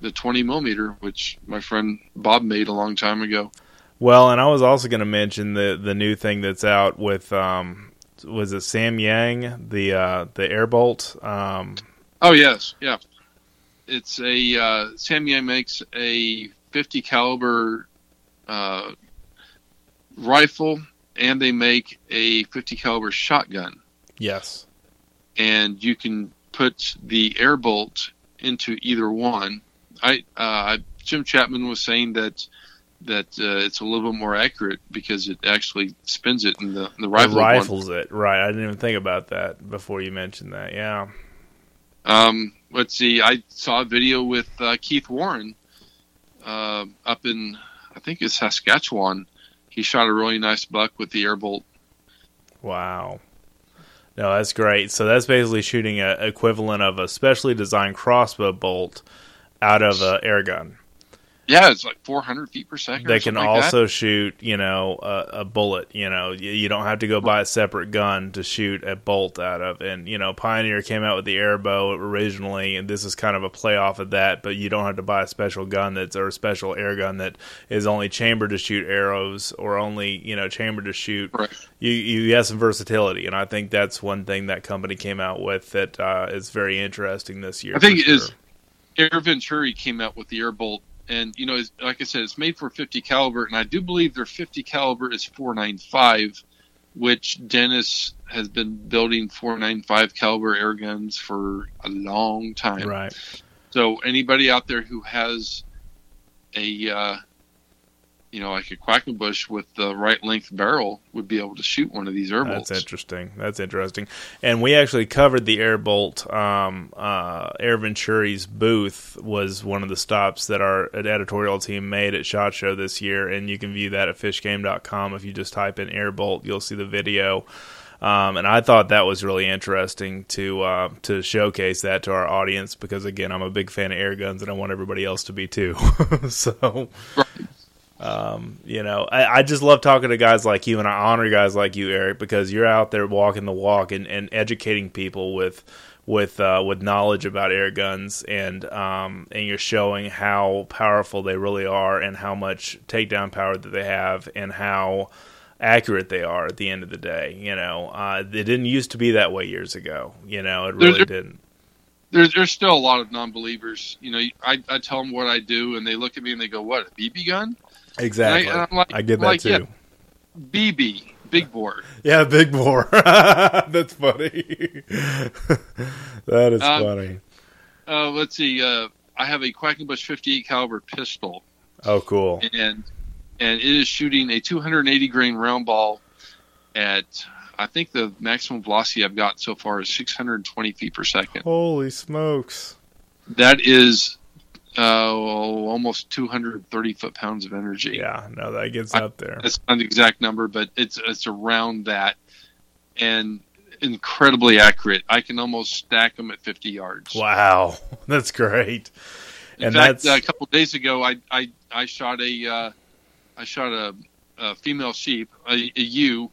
the 20 millimeter, which my friend Bob made a long time ago. Well, and I was also going to mention the the new thing that's out with um, was it Samyang the uh, the Airbolt? Um, oh yes, yeah. It's a uh, Samyang makes a 50 caliber uh, rifle, and they make a 50 caliber shotgun. Yes, and you can put the Airbolt into either one. I uh, Jim Chapman was saying that that uh, it's a little bit more accurate because it actually spins it in the the rifle. It rifles one. it, right? I didn't even think about that before you mentioned that. Yeah. Um, let's see. I saw a video with uh, Keith Warren uh, up in I think it's Saskatchewan. He shot a really nice buck with the airbolt. Wow. No, that's great. So that's basically shooting an equivalent of a specially designed crossbow bolt out of an air gun. Yeah, it's like 400 feet per second. They can like also that. shoot, you know, a, a, bullet. You know, you, you don't have to go buy a separate gun to shoot a bolt out of. And you know, Pioneer came out with the airbow originally, and this is kind of a play off of that. But you don't have to buy a special gun that's or a special air gun that is only chambered to shoot arrows or only you know chambered to shoot. Right. You you have some versatility, and I think that's one thing that company came out with that uh, is very interesting this year. I think sure. is. Air Venturi came out with the airbolt and you know, it's, like I said, it's made for 50 caliber, and I do believe their 50 caliber is 495, which Dennis has been building 495 caliber air guns for a long time. Right. So anybody out there who has a uh, you know, like a Quackenbush with the right length barrel would be able to shoot one of these air bolts. That's interesting. That's interesting. And we actually covered the airbolt. Um, uh, Air Venturi's booth was one of the stops that our editorial team made at Shot Show this year, and you can view that at fishgame.com. If you just type in airbolt, you'll see the video. Um, and I thought that was really interesting to uh, to showcase that to our audience because again, I'm a big fan of air guns, and I want everybody else to be too. so. Right. Um, you know, I, I, just love talking to guys like you, and I honor guys like you, Eric, because you're out there walking the walk and, and educating people with with uh, with knowledge about air guns, and um, and you're showing how powerful they really are, and how much takedown power that they have, and how accurate they are at the end of the day. You know, uh, it didn't used to be that way years ago. You know, it really there, didn't. There's there's still a lot of non-believers. You know, I I tell them what I do, and they look at me and they go, "What a BB gun?" Exactly. I, like, I, get that like, too. Yeah, BB, big bore. Yeah, big bore. That's funny. that is um, funny. Uh, let's see. Uh, I have a Quackenbush 58 caliber pistol. Oh, cool. And and it is shooting a 280 grain round ball at I think the maximum velocity I've got so far is 620 feet per second. Holy smokes! That is uh, almost 230 foot pounds of energy. Yeah, no, that gets I, up there. That's not the exact number, but it's it's around that, and incredibly accurate. I can almost stack them at 50 yards. Wow, that's great. In and fact, that's... A couple of days ago, I I, I shot a uh, I shot a, a, female sheep, a, a ewe,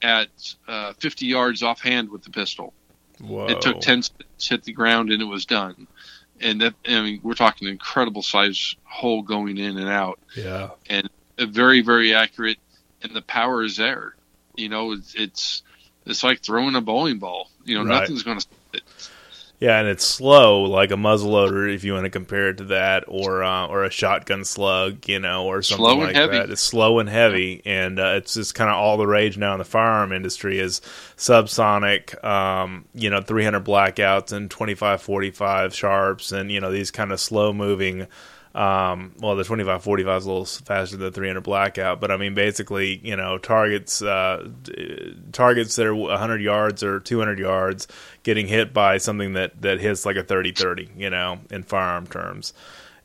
at uh, 50 yards offhand with the pistol. Whoa. It took 10 to hit the ground, and it was done and that I mean we're talking incredible size hole going in and out. Yeah, and very very accurate, and the power is there. You know, it's it's, it's like throwing a bowling ball. You know, right. nothing's going to. Yeah, and it's slow, like a muzzleloader, if you want to compare it to that, or uh, or a shotgun slug, you know, or something slow like that. It's slow and heavy, and uh, it's just kind of all the rage now in the firearm industry is subsonic, um, you know, 300 blackouts and 25 45 sharps, and you know these kind of slow moving. Um, well, the 25 45 is a little faster than the 300 blackout, but I mean, basically, you know, targets, uh, targets that are 100 yards or 200 yards getting hit by something that, that hits like a 30 30, you know, in firearm terms.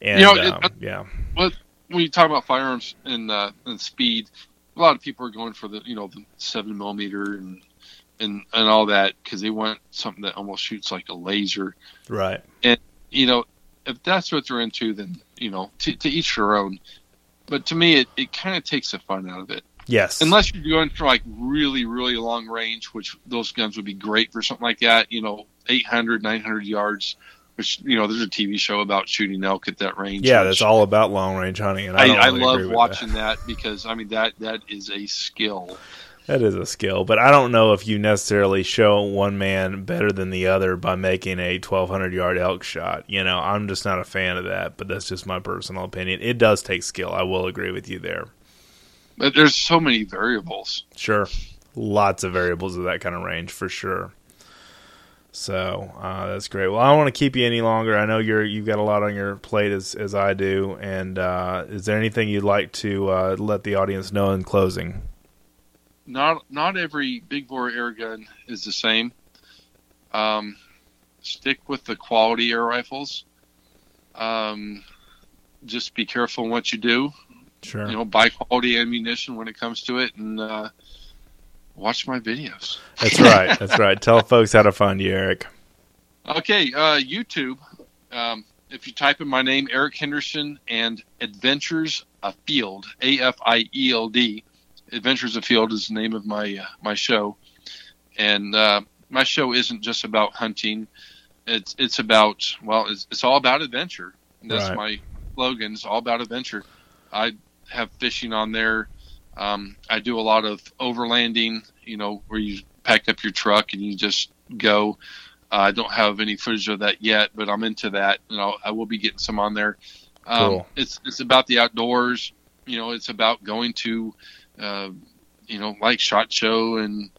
And, you know, um, it, yeah. Well, when you talk about firearms and, uh, and speed, a lot of people are going for the, you know, the seven millimeter and, and, and all that because they want something that almost shoots like a laser. Right. And, you know, if that's what they're into, then you know, to, to each their own. But to me, it, it kind of takes the fun out of it. Yes. Unless you're going for like really, really long range, which those guns would be great for something like that. You know, 800, 900 yards. Which you know, there's a TV show about shooting elk at that range. Yeah, that's all about long range hunting, and I, I, I really love watching that. that because I mean that that is a skill. That is a skill, but I don't know if you necessarily show one man better than the other by making a 1200 yard elk shot. You know, I'm just not a fan of that, but that's just my personal opinion. It does take skill. I will agree with you there. But there's so many variables. Sure. Lots of variables of that kind of range for sure. So uh, that's great. Well, I don't want to keep you any longer. I know you're you've got a lot on your plate as as I do. And uh, is there anything you'd like to uh, let the audience know in closing? Not not every big bore air gun is the same. Um, stick with the quality air rifles. Um, just be careful in what you do. Sure. You know, buy quality ammunition when it comes to it, and uh, watch my videos. That's right. That's right. Tell folks how to find you, Eric. Okay, uh, YouTube. Um, if you type in my name, Eric Henderson, and Adventures Afield, A F I E L D, Adventures Afield is the name of my uh, my show, and uh, my show isn't just about hunting. It's it's about well, it's, it's all about adventure. That's Right. my slogan. It's all about adventure. I have fishing on there. Um, I do a lot of overlanding. You know, where you pack up your truck and you just go. Uh, I don't have any footage of that yet, but I'm into that, and I'll, I will be getting some on there. Um, Cool. It's it's about the outdoors. You know, it's about going to, uh, you know, like Shot Show and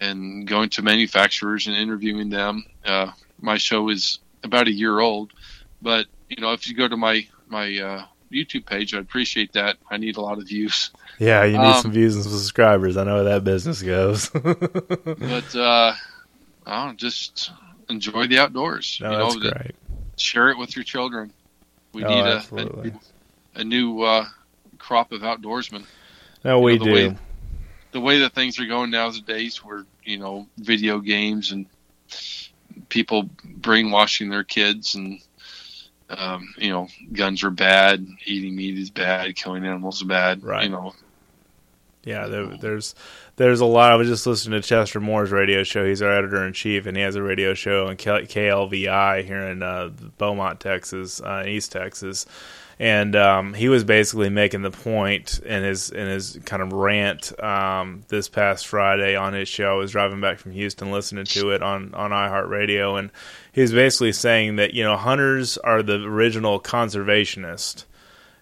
and going to manufacturers and interviewing them. Uh, my show is about a year old, but you know, if you go to my my uh, YouTube page, I'd appreciate that. I need a lot of views, Yeah, you need Um, some views and subscribers. I know how that business goes. but uh, I don't just enjoy the outdoors. no, you that's know, great. share it with your children. We Oh, need a, a, a new uh, crop of outdoorsmen. No, we know, the do. way- The way that things are going nowadays, where you know video games and people brainwashing their kids, and um, you know guns are bad, eating meat is bad, killing animals is bad. Right. You know, Yeah, there, there's there's a lot. I was just listening to Chester Moore's radio show. He's our editor in chief, and he has a radio show on KLVI here in uh, Beaumont, Texas, uh, East Texas. And um, he was basically making the point in his in his kind of rant um, this past Friday on his show. I was driving back from Houston, listening to it on on iHeartRadio, and he was basically saying that you know hunters are the original conservationist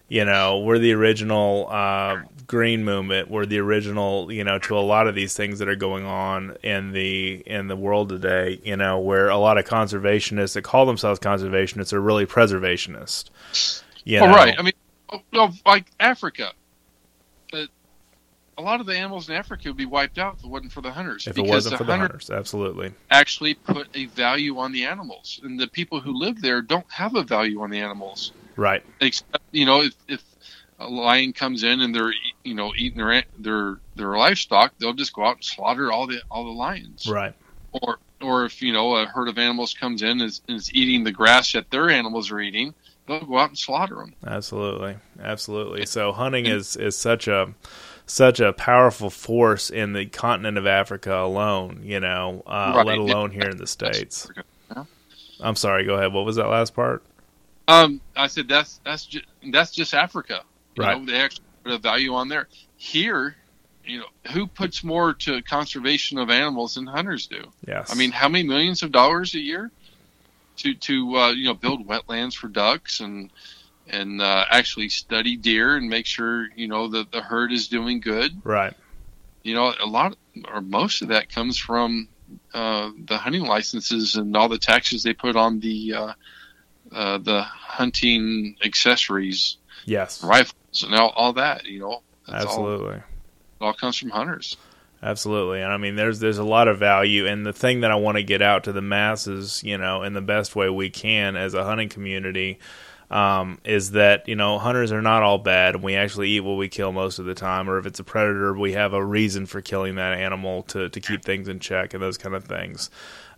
you know we're the original uh, green movement. We're the original you know to a lot of these things that are going on in the in the world today you know where a lot of conservationists that call themselves conservationists are really preservationists you know All right. I mean, oh, no, like Africa. Uh, a lot of the animals in Africa would be wiped out if it wasn't for the hunters. if it because wasn't the for the hunter- hunters absolutely actually put a value on the animals, and the people who live there don't have a value on the animals. right Except, you know, if, if a lion comes in and they're, you know, eating their their their livestock, they'll just go out and slaughter all the all the lions. right Or or if you know a herd of animals comes in and is, and is eating the grass that their animals are eating, they'll go out and slaughter them. Absolutely, absolutely. So hunting is is such a such a powerful force in the continent of Africa alone. You know, uh, Right. let alone here in the states. I'm sorry. Go ahead. What was that last part? Um, I said that's that's just that's just Africa. You Right. know, they actually put a value on there. Here, you know, who puts more to conservation of animals than hunters do? Yes. I mean, how many millions of dollars a year to to uh, you know build wetlands for ducks and and uh, actually study deer and make sure you know that the herd is doing good. right. You know, a lot or most of that comes from uh, the hunting licenses and all the taxes they put on the uh, uh, the hunting accessories, Yes. rifles, and all, all that. You know, That's all- Absolutely. it all comes from hunters. Absolutely. And I mean there's there's a lot of value and the thing that I want to get out to the masses, you know, in the best way we can as a hunting community um, is that, you know, hunters are not all bad and we actually eat what we kill most of the time or if it's a predator, we have a reason for killing that animal to to keep things in check and those kind of things.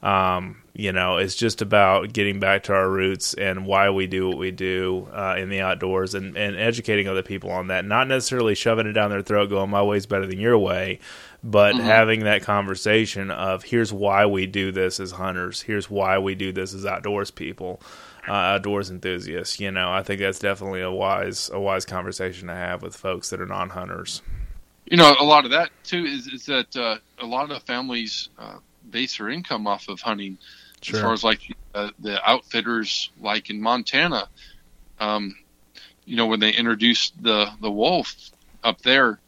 Um, you know, it's just about getting back to our roots and why we do what we do uh, in the outdoors and, and educating other people on that. Not necessarily shoving it down their throat, going, my way's better than your way, but Mhm. having that conversation of here's why we do this as hunters, here's why we do this as outdoors people, uh, outdoors enthusiasts. You know, I think that's definitely a wise a wise conversation to have with folks that are non hunters. You know, a lot of that too is is that uh, a lot of families uh, base their income off of hunting. As far as like uh, the outfitters, like in Montana, um, you know, when they introduced the the wolf up there,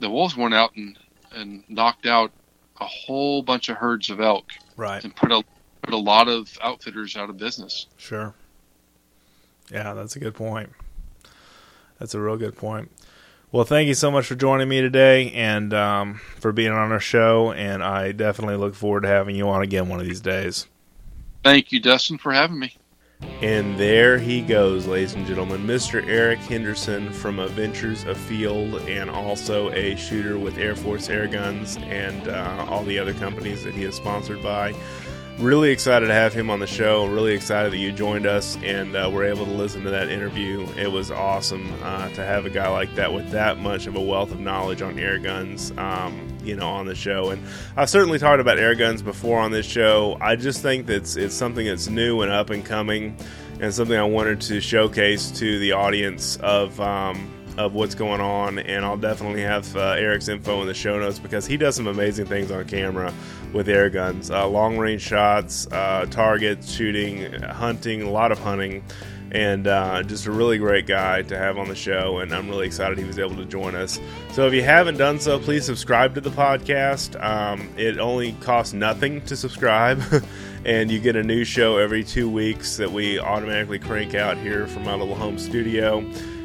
the wolves went out and and knocked out a whole bunch of herds of elk Right. and put a put a lot of outfitters out of business. Sure. Yeah, that's a good point. That's a real good point. Well, thank you so much for joining me today and um, for being on our show. And I definitely look forward to having you on again one of these days. Thank you, Dustin, for having me. And there he goes, ladies and gentlemen, Mr. Eric Henderson from Adventures Afield and also a shooter with Air Force Air Guns and uh, all the other companies that he is sponsored by. Really excited to have him on the show. Really excited that you joined us and uh, were able to listen to that interview. It was awesome uh, to have a guy like that with that much of a wealth of knowledge on air guns. Um, you know, on the show. And I've certainly talked about air guns before on this show. I just think that it's, it's something that's new and up and coming, and something I wanted to showcase to the audience of. Um, of what's going on, and I'll definitely have uh, Eric's info in the show notes because he does some amazing things on camera with air guns, uh, long range shots, uh, targets, shooting, hunting, a lot of hunting and uh, just a really great guy to have on the show. And I'm really excited he was able to join us. So if you haven't done so, please subscribe to the podcast. Um, it only costs nothing to subscribe, and you get a new show every two weeks that we automatically crank out here from my little home studio.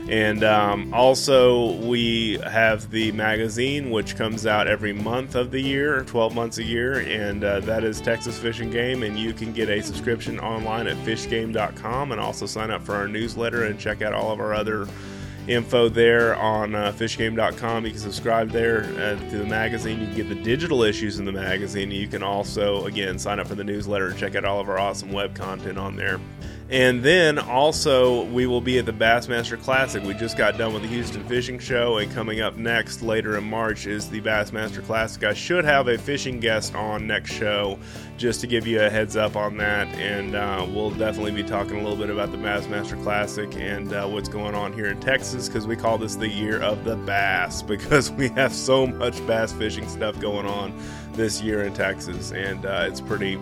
And um, also, we have the magazine, which comes out every month of the year, 12 months a year, and uh, that is Texas Fish & Game. And you can get a subscription online at fishgame.com and also sign up for our newsletter and check out all of our other info there on uh, fishgame.com. You can subscribe there uh, to the magazine. You can get the digital issues in the magazine. You can also, again, sign up for the newsletter and check out all of our awesome web content on there. And then also, we will be at the Bassmaster Classic. We just got done with the Houston Fishing Show, and coming up next later in March is the Bassmaster Classic. I should have a fishing guest on next show just to give you a heads up on that. And uh, we'll definitely be talking a little bit about the Bassmaster Classic and uh, what's going on here in Texas because we call this the year of the bass because we have so much bass fishing stuff going on this year in Texas. And uh, it's pretty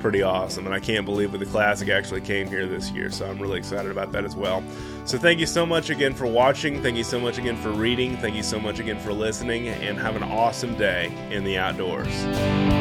pretty awesome. And I can't believe that the Classic actually came here this year. So I'm really excited about that as well. So thank you so much again for watching. Thank you so much again for reading. Thank you so much again for listening. And have an awesome day in the outdoors.